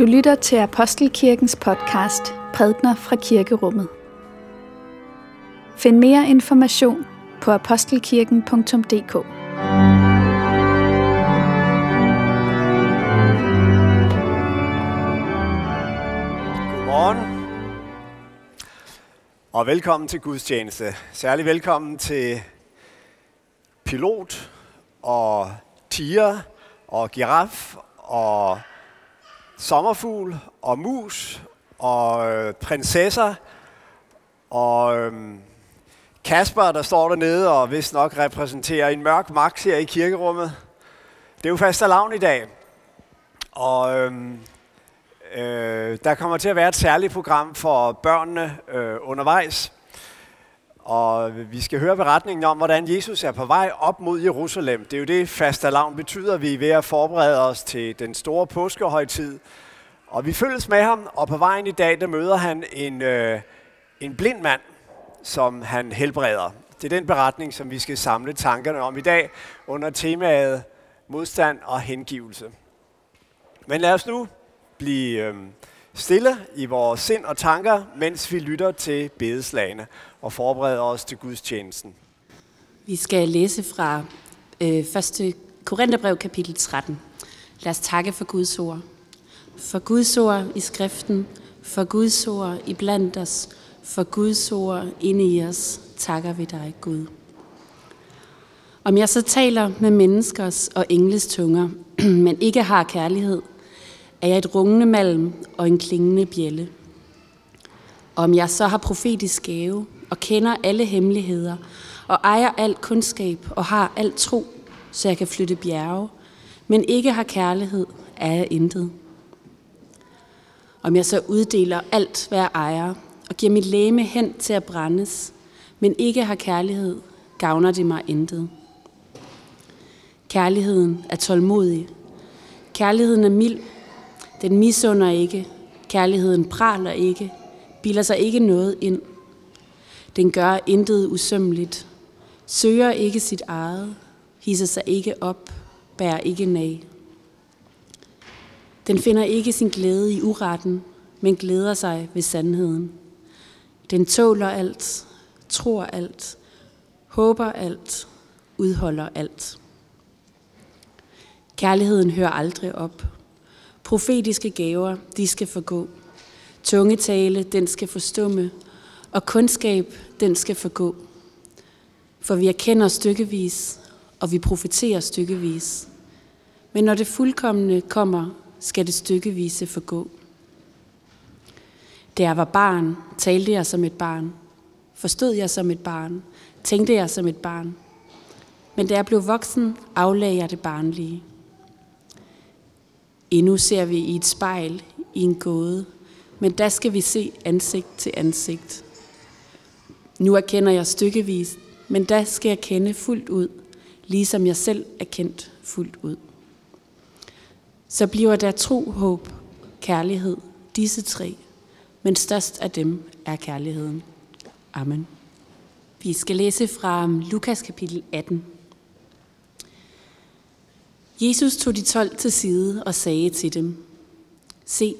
Du lytter til Apostelkirkens podcast Prædner fra Kirkerummet. Find mere information på apostelkirken.dk. Godmorgen og velkommen til gudstjeneste. Særlig velkommen til pilot og tiger og giraf og sommerfugl og mus og øh, prinsesser og øh, Kasper, der står dernede og vist nok repræsenterer en mørk max her i kirkerummet. Det er jo fast lavn i dag. Og øh, øh, der kommer til at være et særligt program for børnene øh, undervejs. Og vi skal høre beretningen om, hvordan Jesus er på vej op mod Jerusalem. Det er jo det, fastelavn betyder. Vi er ved at forberede os til den store påskehøjtid. Og vi følges med ham, og på vejen i dag, der møder han en, øh, en blind mand, som han helbreder. Det er den beretning, som vi skal samle tankerne om i dag under temaet modstand og hengivelse. Men lad os nu blive øh, stille i vores sind og tanker, mens vi lytter til bedeslagene og forbereder os til Guds tjenesten. Vi skal læse fra øh, 1. Korintherbrev kapitel 13. Lad os takke for Guds ord. For Guds ord i skriften, for Guds ord i blandt os, for Guds ord inde i os, takker vi dig, Gud. Om jeg så taler med menneskers og engles tunger, men ikke har kærlighed, er jeg et rungende malm og en klingende bjælle. Og om jeg så har profetisk gave og kender alle hemmeligheder og ejer alt kundskab og har alt tro, så jeg kan flytte bjerge, men ikke har kærlighed, er jeg intet. Om jeg så uddeler alt, hvad jeg ejer, og giver mit læme hen til at brændes, men ikke har kærlighed, gavner det mig intet. Kærligheden er tålmodig. Kærligheden er mild. Den misunder ikke. Kærligheden praler ikke. Biler sig ikke noget ind. Den gør intet usømmeligt. Søger ikke sit eget. Hisser sig ikke op. Bærer ikke nag. Den finder ikke sin glæde i uretten, men glæder sig ved sandheden. Den tåler alt, tror alt, håber alt, udholder alt. Kærligheden hører aldrig op. Profetiske gaver, de skal forgå. Tungetale, den skal forstumme. Og kundskab, den skal forgå. For vi erkender stykkevis, og vi profeterer stykkevis. Men når det fuldkommende kommer, skal det stykkevise forgå. Da jeg var barn, talte jeg som et barn. Forstod jeg som et barn. Tænkte jeg som et barn. Men da jeg blev voksen, aflagde jeg det barnlige. Endnu ser vi i et spejl i en gåde, men der skal vi se ansigt til ansigt. Nu erkender jeg stykkevis, men der skal jeg kende fuldt ud, ligesom jeg selv er kendt fuldt ud. Så bliver der tro, håb, kærlighed, disse tre, men størst af dem er kærligheden. Amen. Vi skal læse fra Lukas kapitel 18. Jesus tog de tolv til side og sagde til dem, Se,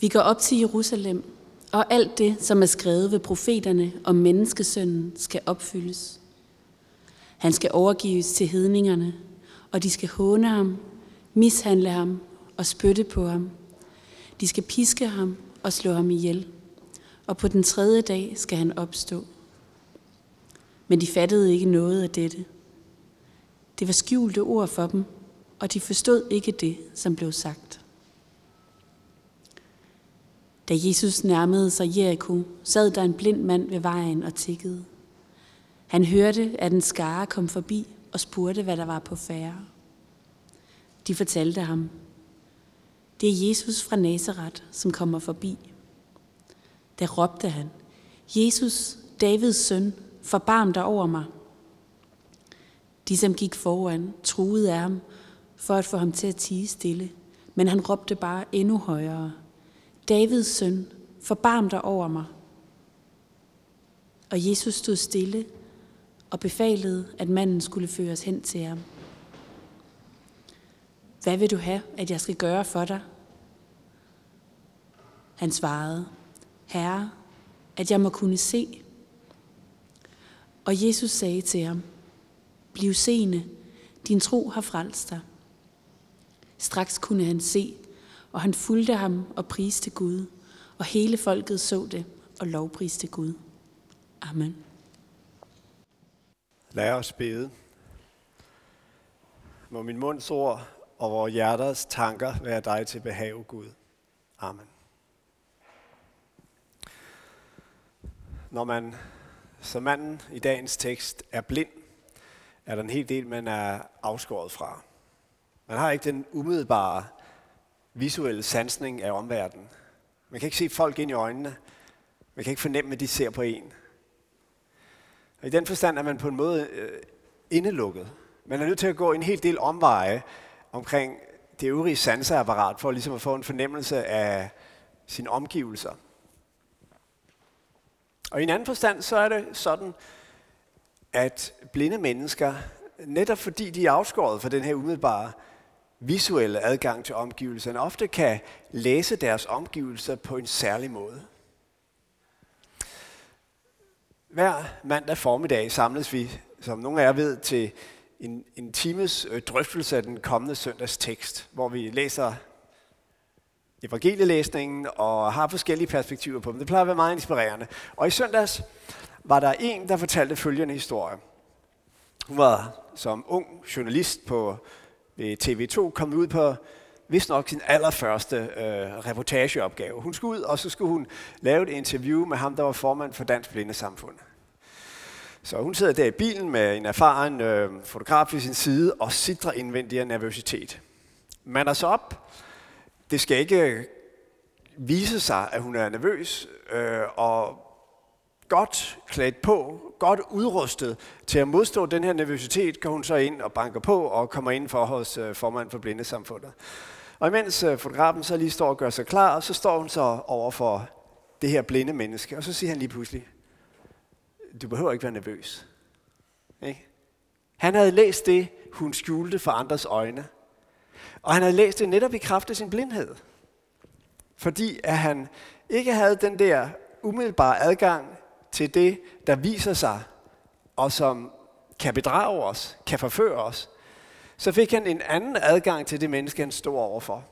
vi går op til Jerusalem, og alt det, som er skrevet ved profeterne om menneskesønnen, skal opfyldes. Han skal overgives til hedningerne, og de skal håne ham, mishandle ham og spytte på ham. De skal piske ham og slå ham ihjel, og på den tredje dag skal han opstå. Men de fattede ikke noget af dette. Det var skjulte ord for dem, og de forstod ikke det, som blev sagt. Da Jesus nærmede sig Jericho, sad der en blind mand ved vejen og tikkede. Han hørte, at en skare kom forbi og spurgte, hvad der var på færre. De fortalte ham, det er Jesus fra Nazareth, som kommer forbi. Da råbte han, Jesus, Davids søn, forbarm dig over mig. De, som gik foran, truede af ham for at få ham til at tige stille, men han råbte bare endnu højere, Davids søn, forbarm dig over mig. Og Jesus stod stille og befalede, at manden skulle føres hen til ham. Hvad vil du have, at jeg skal gøre for dig? Han svarede, Herre, at jeg må kunne se. Og Jesus sagde til ham, Bliv seende, din tro har frelst dig. Straks kunne han se, og han fulgte ham og priste Gud, og hele folket så det og lovpriste Gud. Amen. Lad os bede. Må min munds ord og vores hjerters tanker være dig til behag, Gud. Amen. Når man som manden i dagens tekst er blind, er der en hel del, man er afskåret fra. Man har ikke den umiddelbare visuelle sansning af omverdenen. Man kan ikke se folk ind i øjnene. Man kan ikke fornemme, at de ser på en. Og i den forstand er man på en måde øh, indelukket. Man er nødt til at gå en hel del omveje omkring det øvrige sanseapparat, for ligesom at få en fornemmelse af sine omgivelser. Og i en anden forstand, så er det sådan, at blinde mennesker, netop fordi de er afskåret fra den her umiddelbare visuelle adgang til omgivelserne, ofte kan læse deres omgivelser på en særlig måde. Hver mandag formiddag samles vi, som nogle af jer ved, til en, en times øh, drøftelse af den kommende søndags tekst, hvor vi læser evangelielæsningen og har forskellige perspektiver på dem. Det plejer at være meget inspirerende. Og i søndags var der en, der fortalte følgende historie. Hun var som ung journalist på Øh, TV2 kommet ud på vist nok sin allerførste øh, reportageopgave. Hun skulle ud, og så skulle hun lave et interview med ham, der var formand for Dansk Blindesamfund. Så hun sidder der i bilen med en erfaren øh, fotograf ved sin side og sidder indvendig af nervøsitet. Man er så op. Det skal ikke vise sig, at hun er nervøs, øh, og godt klædt på, godt udrustet til at modstå den her nervøsitet, går hun så ind og banker på og kommer ind for hos øh, formand for Blindesamfundet. Og imens øh, fotografen så lige står og gør sig klar, så står hun så over for det her blinde menneske, og så siger han lige pludselig, du behøver ikke være nervøs. Ikke? Han havde læst det, hun skjulte for andres øjne. Og han havde læst det netop i kraft af sin blindhed. Fordi at han ikke havde den der umiddelbare adgang til det, der viser sig, og som kan bedrage os, kan forføre os, så fik han en anden adgang til det menneske, han stod overfor.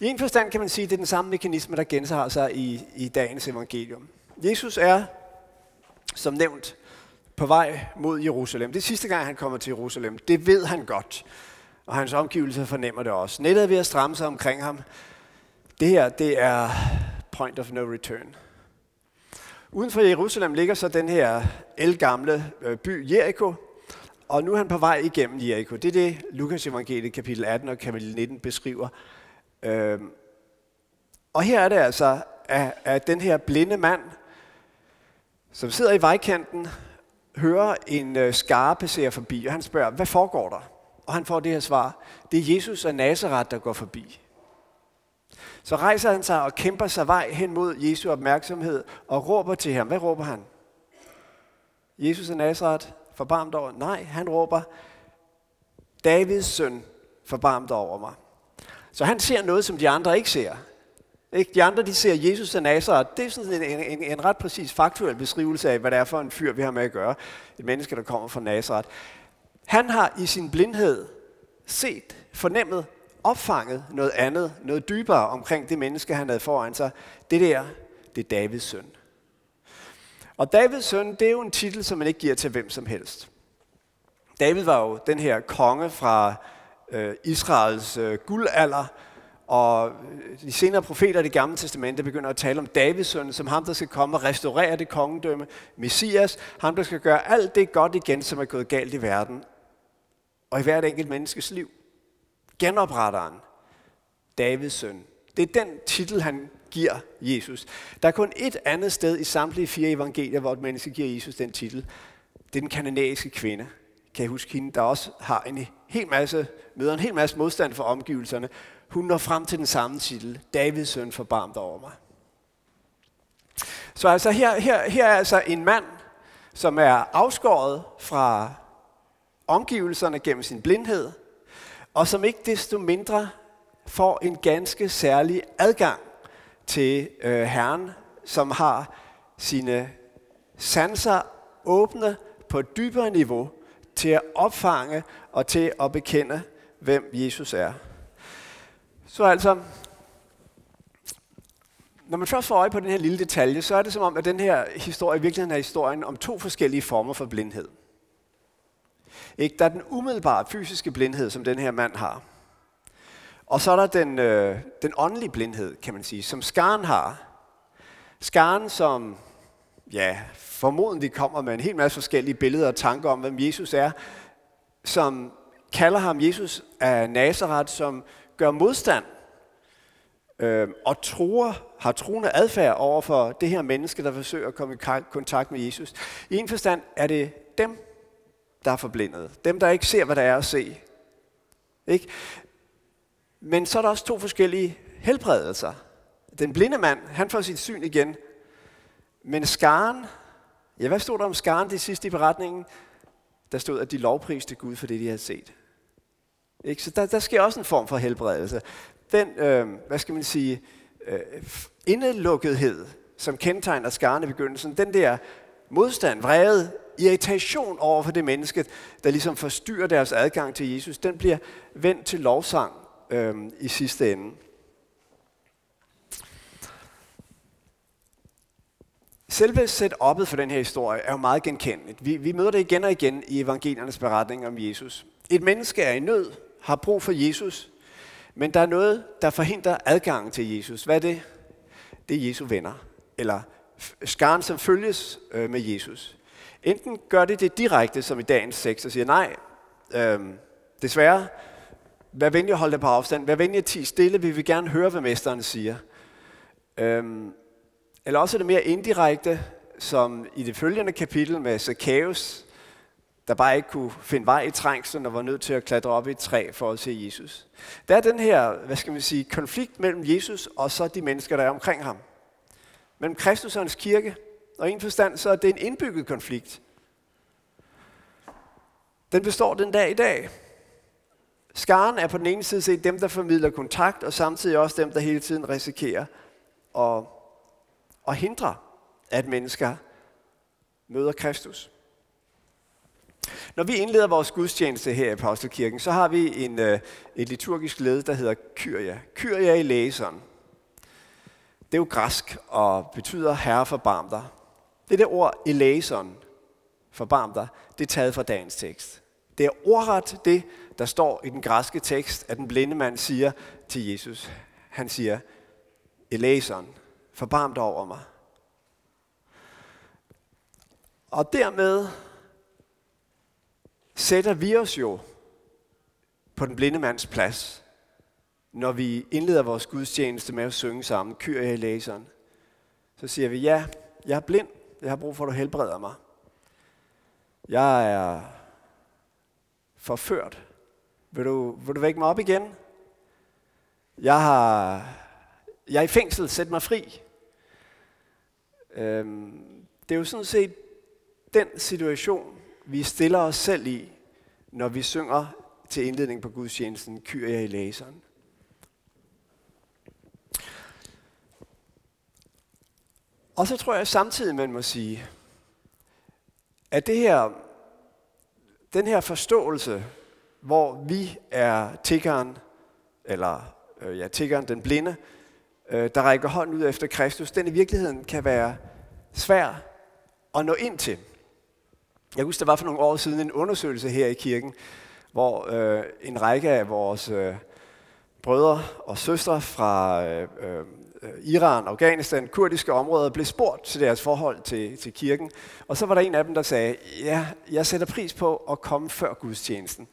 I en forstand kan man sige, at det er den samme mekanisme, der gentager sig i, i dagens evangelium. Jesus er, som nævnt, på vej mod Jerusalem. Det er sidste gang, han kommer til Jerusalem. Det ved han godt. Og hans omgivelser fornemmer det også. Nettet er ved at stramme sig omkring ham. Det her, det er point of no return. Uden for Jerusalem ligger så den her elgamle øh, by Jericho, og nu er han på vej igennem Jericho. Det er det, Lukas evangeliet kapitel 18 og kapitel 19 beskriver. Øhm, og her er det altså, at, at den her blinde mand, som sidder i vejkanten, hører en øh, skare passere forbi, og han spørger, hvad foregår der? Og han får det her svar, det er Jesus af Nazareth, der går forbi. Så rejser han sig og kæmper sig vej hen mod Jesu opmærksomhed og råber til ham. Hvad råber han? Jesus af Nazareth, forbarmt over? Nej, han råber, Davids søn, forbarmt over mig. Så han ser noget, som de andre ikke ser. Ikke? De andre de ser Jesus af Nazareth. Det er sådan en, en, en ret præcis faktuel beskrivelse af, hvad det er for en fyr, vi har med at gøre. Et menneske, der kommer fra Nazareth. Han har i sin blindhed set, fornemmet, opfanget noget andet, noget dybere omkring det menneske, han havde foran sig. Det der, det er Davids søn. Og Davids søn, det er jo en titel, som man ikke giver til hvem som helst. David var jo den her konge fra øh, Israels øh, guldalder, og øh, de senere profeter i det gamle testamente begynder at tale om Davids søn, som ham, der skal komme og restaurere det kongedømme. Messias, ham, der skal gøre alt det godt igen, som er gået galt i verden. Og i hvert enkelt menneskes liv. Genopretteren. Davids søn. Det er den titel, han giver Jesus. Der er kun et andet sted i samtlige fire evangelier, hvor et menneske giver Jesus den titel. Det er den kanadiske kvinde. Kan I huske hende, der også har en hel masse, møder en hel masse modstand for omgivelserne. Hun når frem til den samme titel. Davids søn forbarmt over mig. Så altså her, her, her er altså en mand, som er afskåret fra omgivelserne gennem sin blindhed, og som ikke desto mindre får en ganske særlig adgang til øh, Herren, som har sine sanser åbne på et dybere niveau til at opfange og til at bekende, hvem Jesus er. Så altså, når man først får øje på den her lille detalje, så er det som om, at den her historie i virkeligheden er historien om to forskellige former for blindhed. Ikke? Der er den umiddelbare fysiske blindhed, som den her mand har. Og så er der den, øh, den åndelige blindhed, kan man sige, som skaren har. Skaren, som ja, formodentlig kommer med en hel masse forskellige billeder og tanker om, hvem Jesus er, som kalder ham Jesus af Nazareth, som gør modstand øh, og tror, har troende adfærd over for det her menneske, der forsøger at komme i kontakt med Jesus. I en forstand er det dem, der er forblindet. Dem, der ikke ser, hvad der er at se. Ikke? Men så er der også to forskellige helbredelser. Den blinde mand, han får sit syn igen. Men skaren, ja, hvad stod der om skaren det sidste i beretningen? Der stod, at de lovpriste Gud for det, de havde set. Ikke? Så der, der sker også en form for helbredelse. Den, øh, hvad skal man sige, øh, indelukkethed, som kendetegner skaren i begyndelsen, den der modstand, vrede, irritation over for det menneske, der ligesom forstyrrer deres adgang til Jesus, den bliver vendt til lovsang øh, i sidste ende. Selve setup'et for den her historie er jo meget genkendeligt. Vi, vi møder det igen og igen i evangeliernes beretning om Jesus. Et menneske er i nød, har brug for Jesus, men der er noget, der forhindrer adgangen til Jesus. Hvad er det? Det er Jesu venner, eller skaren, som følges øh, med Jesus. Enten gør det det direkte, som i dagens tekst, og siger, nej, øh, desværre, vær venlig at holde dig på afstand, vær venlig at tige stille, vi vil gerne høre, hvad mesteren siger. Øh, eller også er det mere indirekte, som i det følgende kapitel med Zacchaeus, der bare ikke kunne finde vej i trængslen og var nødt til at klatre op i et træ for at se Jesus. Der er den her, hvad skal man sige, konflikt mellem Jesus og så de mennesker, der er omkring ham. Mellem Kristus og hans kirke. Og i en forstand, så er det en indbygget konflikt. Den består den dag i dag. Skaren er på den ene side set dem, der formidler kontakt, og samtidig også dem, der hele tiden risikerer at, at hindre, at mennesker møder Kristus. Når vi indleder vores gudstjeneste her i Apostelkirken, så har vi en, øh, et liturgisk led, der hedder Kyria. Kyria i læseren. Det er jo græsk og betyder herre forbarm dig. Det der ord eleison, forbarm dig, det er taget fra dagens tekst. Det er ordret det, der står i den græske tekst, at den blinde mand siger til Jesus. Han siger, eleison, forbarm dig over mig. Og dermed sætter vi os jo på den blinde mands plads, når vi indleder vores gudstjeneste med at synge sammen, kyr i. Så siger vi, ja, jeg er blind, jeg har brug for, at du helbreder mig. Jeg er forført. Vil du, vil du vække mig op igen? Jeg, har, jeg er i fængsel, sæt mig fri. Øhm, det er jo sådan set den situation, vi stiller os selv i, når vi synger til indledning på gudstjenesten, Kyr jeg i læseren. Og så tror jeg samtidig, man må sige, at det her, den her forståelse, hvor vi er tiggeren, eller øh, ja, tiggeren, den blinde, øh, der rækker hånden ud efter Kristus, den i virkeligheden kan være svær at nå ind til. Jeg husker, der var for nogle år siden en undersøgelse her i kirken, hvor øh, en række af vores øh, brødre og søstre fra øh, øh, Øh, Iran, Afghanistan, kurdiske områder blev spurgt til deres forhold til, til kirken. Og så var der en af dem, der sagde, ja, jeg sætter pris på at komme før gudstjenesten.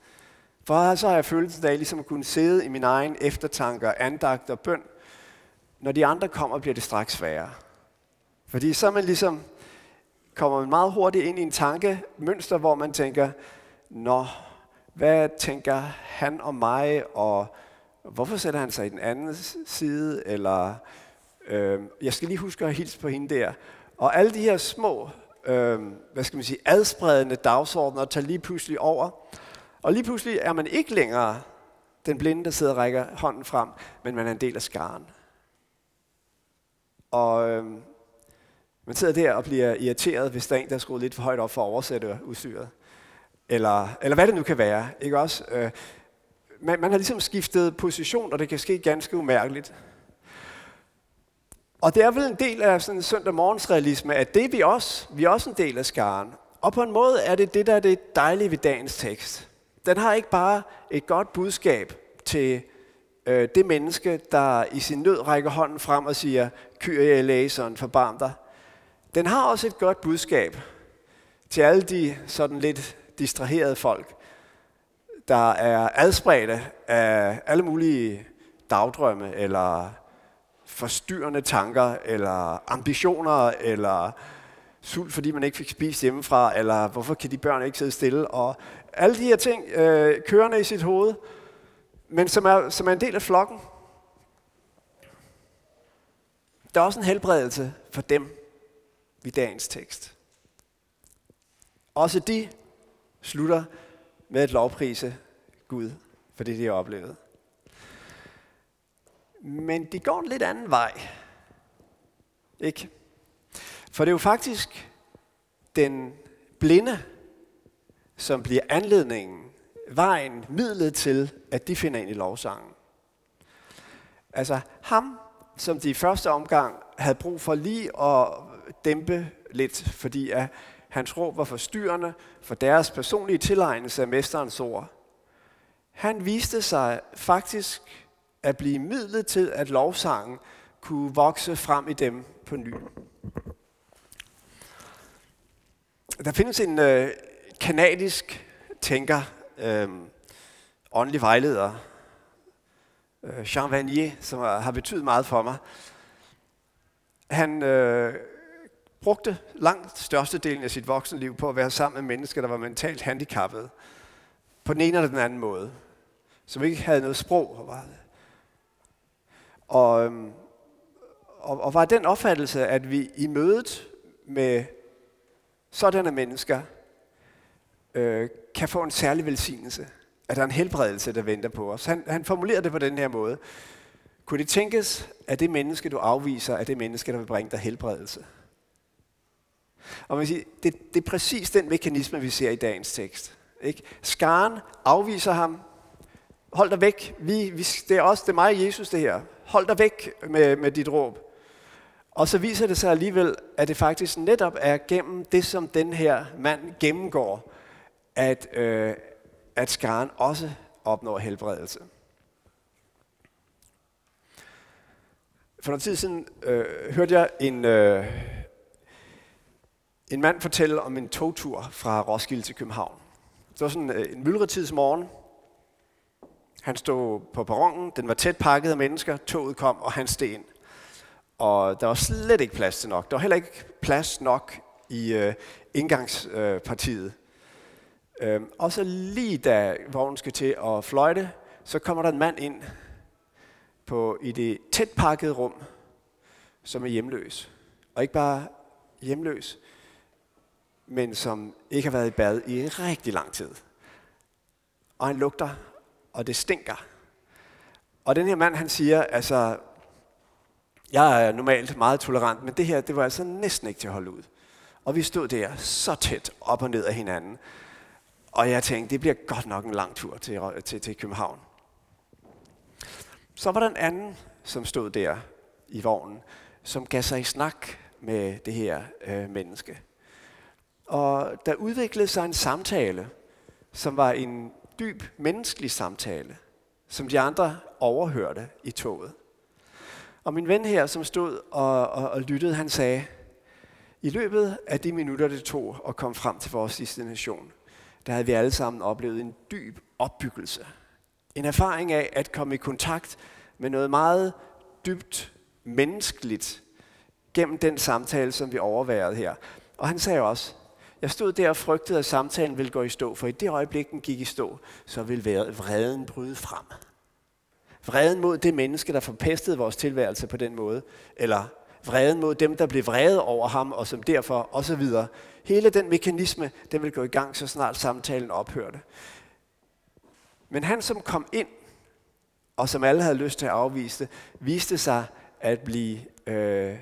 For så har jeg følelsen af ligesom at kunne sidde i min egen eftertanker, andagt og bøn. Når de andre kommer, bliver det straks sværere. Fordi så man ligesom kommer man meget hurtigt ind i en tankemønster, hvor man tænker, nå, hvad tænker han om mig, og hvorfor sætter han sig i den anden side, eller øh, jeg skal lige huske at hilse på hende der. Og alle de her små, øh, hvad skal man sige, adspredende dagsordner tager lige pludselig over. Og lige pludselig er man ikke længere den blinde, der sidder og rækker hånden frem, men man er en del af skaren. Og øh, man sidder der og bliver irriteret, hvis der er en, der er skruet lidt for højt op for at oversætte udstyret. Eller, eller hvad det nu kan være. Ikke også? Øh, man, man har ligesom skiftet position, og det kan ske ganske umærkeligt. Og det er vel en del af sådan en søndag morgens realisme, at det er vi også. Vi er også en del af skaren. Og på en måde er det det, der er det dejlige ved dagens tekst. Den har ikke bare et godt budskab til øh, det menneske, der i sin nød rækker hånden frem og siger, Kyrie læseren, forbarm dig. Den har også et godt budskab til alle de sådan lidt distraherede folk, der er adspredte af alle mulige dagdrømme, eller forstyrrende tanker, eller ambitioner, eller sult, fordi man ikke fik spist hjemmefra, eller hvorfor kan de børn ikke sidde stille, og alle de her ting øh, kørende i sit hoved, men som er, som er en del af flokken. Der er også en helbredelse for dem i dagens tekst. Også de slutter med at lovprise Gud for det, de har oplevet. Men de går en lidt anden vej. Ikke? For det er jo faktisk den blinde, som bliver anledningen, vejen, midlet til, at de finder ind i lovsangen. Altså ham, som de i første omgang havde brug for lige at dæmpe lidt, fordi at hans råb var forstyrrende for deres personlige tilegnelse af mesterens ord. Han viste sig faktisk at blive midlet til, at lovsangen kunne vokse frem i dem på ny. Der findes en øh, kanadisk tænker, øh, åndelig vejleder, øh, Jean Vanier, som har betydet meget for mig. Han øh, brugte langt størstedelen af sit voksenliv på at være sammen med mennesker, der var mentalt handicappede. På den ene eller den anden måde. Som ikke havde noget sprog. Og, og, øhm, og, og var den opfattelse, at vi i mødet med sådanne mennesker øh, kan få en særlig velsignelse. At der er en helbredelse, der venter på os. Han, han formulerede det på den her måde. Kunne det tænkes, at det menneske, du afviser, er det menneske, der vil bringe dig helbredelse? Og man siger, det, det er præcis den mekanisme, vi ser i dagens tekst. Ikke? Skaren afviser ham. Hold dig væk. Vi, vi, det er også det er mig og Jesus det her. Hold dig væk med, med dit råb. Og så viser det sig alligevel, at det faktisk netop er gennem det, som den her mand gennemgår, at, øh, at skaren også opnår helbredelse. For noget tid siden øh, hørte jeg en, øh, en mand fortælle om en togtur fra Roskilde til København. Det var sådan øh, en myldretidsmorgen. Han stod på perronen, den var tæt pakket af mennesker, toget kom, og han steg ind. Og der var slet ikke plads til nok. Der var heller ikke plads nok i øh, indgangspartiet. Øh, og så lige da vognen skal til at fløjte, så kommer der en mand ind på, i det tæt pakkede rum, som er hjemløs. Og ikke bare hjemløs, men som ikke har været i bad i rigtig lang tid. Og han lugter, og det stinker. Og den her mand, han siger, altså, jeg er normalt meget tolerant, men det her, det var altså næsten ikke til at holde ud. Og vi stod der så tæt op og ned af hinanden. Og jeg tænkte, det bliver godt nok en lang tur til, til, til København. Så var der en anden, som stod der i vognen, som gav sig i snak med det her øh, menneske. Og der udviklede sig en samtale, som var en dyb menneskelig samtale, som de andre overhørte i toget. Og min ven her, som stod og, og, og lyttede, han sagde, i løbet af de minutter, det tog at komme frem til vores destination, der havde vi alle sammen oplevet en dyb opbyggelse. En erfaring af at komme i kontakt med noget meget dybt menneskeligt gennem den samtale, som vi overværede her. Og han sagde også, jeg stod der og frygtede, at samtalen ville gå i stå, for i det øjeblik, den gik i stå, så ville vreden bryde frem. Vreden mod det menneske, der forpestede vores tilværelse på den måde, eller vreden mod dem, der blev vrede over ham, og som derfor, og så videre. Hele den mekanisme, den ville gå i gang, så snart samtalen ophørte. Men han, som kom ind, og som alle havde lyst til at afvise det, viste sig at blive øh,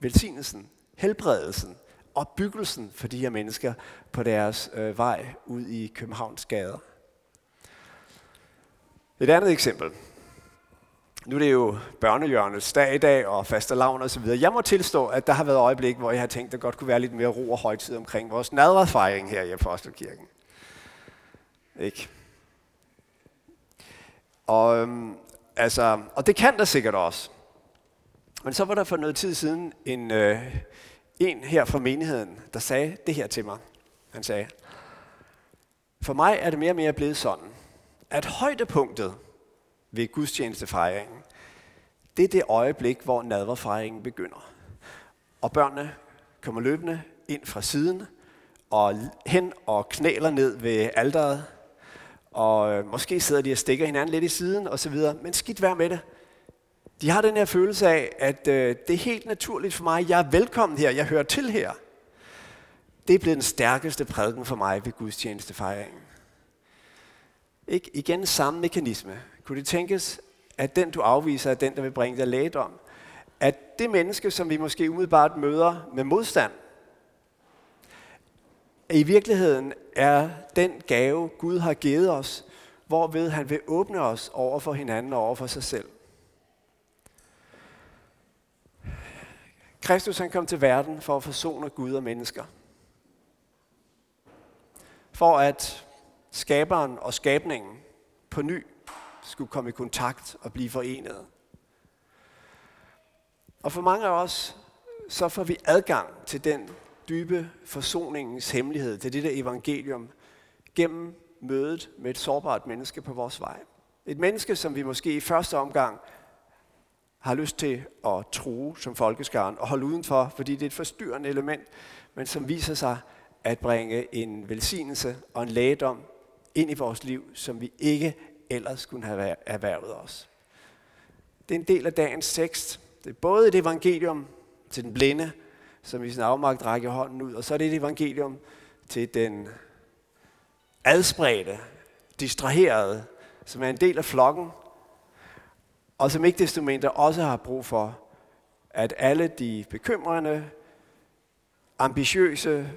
velsignelsen, helbredelsen, opbyggelsen for de her mennesker på deres øh, vej ud i Københavns gader. Et andet eksempel. Nu er det jo børnehjørnets dag i dag, og fastelavn og så videre. Jeg må tilstå, at der har været øjeblik, hvor jeg har tænkt, at der godt kunne være lidt mere ro og højtid omkring vores nadverfejring her i Apostelkirken. Ikke? Og, øhm, altså, og det kan der sikkert også. Men så var der for noget tid siden en, øh, en her fra menigheden, der sagde det her til mig. Han sagde, for mig er det mere og mere blevet sådan, at højdepunktet ved gudstjenestefejringen, det er det øjeblik, hvor nadverfejringen begynder. Og børnene kommer løbende ind fra siden, og hen og knæler ned ved alderet, og måske sidder de og stikker hinanden lidt i siden og så videre, men skidt vær med det. De har den her følelse af, at øh, det er helt naturligt for mig, jeg er velkommen her, jeg hører til her. Det er blevet den stærkeste prædiken for mig ved gudstjenestefejringen. Ikke igen samme mekanisme. Kunne det tænkes, at den du afviser er den, der vil bringe dig lægedom? At det menneske, som vi måske umiddelbart møder med modstand, i virkeligheden er den gave, Gud har givet os, hvorved han vil åbne os over for hinanden og over for sig selv. Kristus han kom til verden for at forsone Gud og mennesker. For at skaberen og skabningen på ny skulle komme i kontakt og blive forenet. Og for mange af os, så får vi adgang til den dybe forsoningens hemmelighed, til det der evangelium, gennem mødet med et sårbart menneske på vores vej. Et menneske, som vi måske i første omgang har lyst til at tro som folkeskaren og holde udenfor, fordi det er et forstyrrende element, men som viser sig at bringe en velsignelse og en lægedom ind i vores liv, som vi ikke ellers kunne have erhvervet os. Det er en del af dagens tekst. Det er både et evangelium til den blinde, som i sin afmagt rækker hånden ud, og så er det et evangelium til den adspredte, distraherede, som er en del af flokken, og som ikke desto mindre også har brug for, at alle de bekymrende, ambitiøse,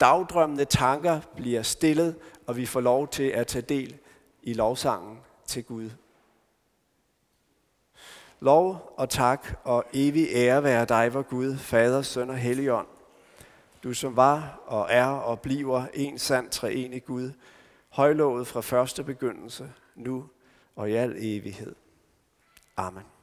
dagdrømmende tanker bliver stillet, og vi får lov til at tage del i lovsangen til Gud. Lov og tak og evig ære være dig, vor Gud, Fader, Søn og Helligånd. Du som var og er og bliver en sand treenig Gud, højlovet fra første begyndelse, nu og i al evighed. Amen.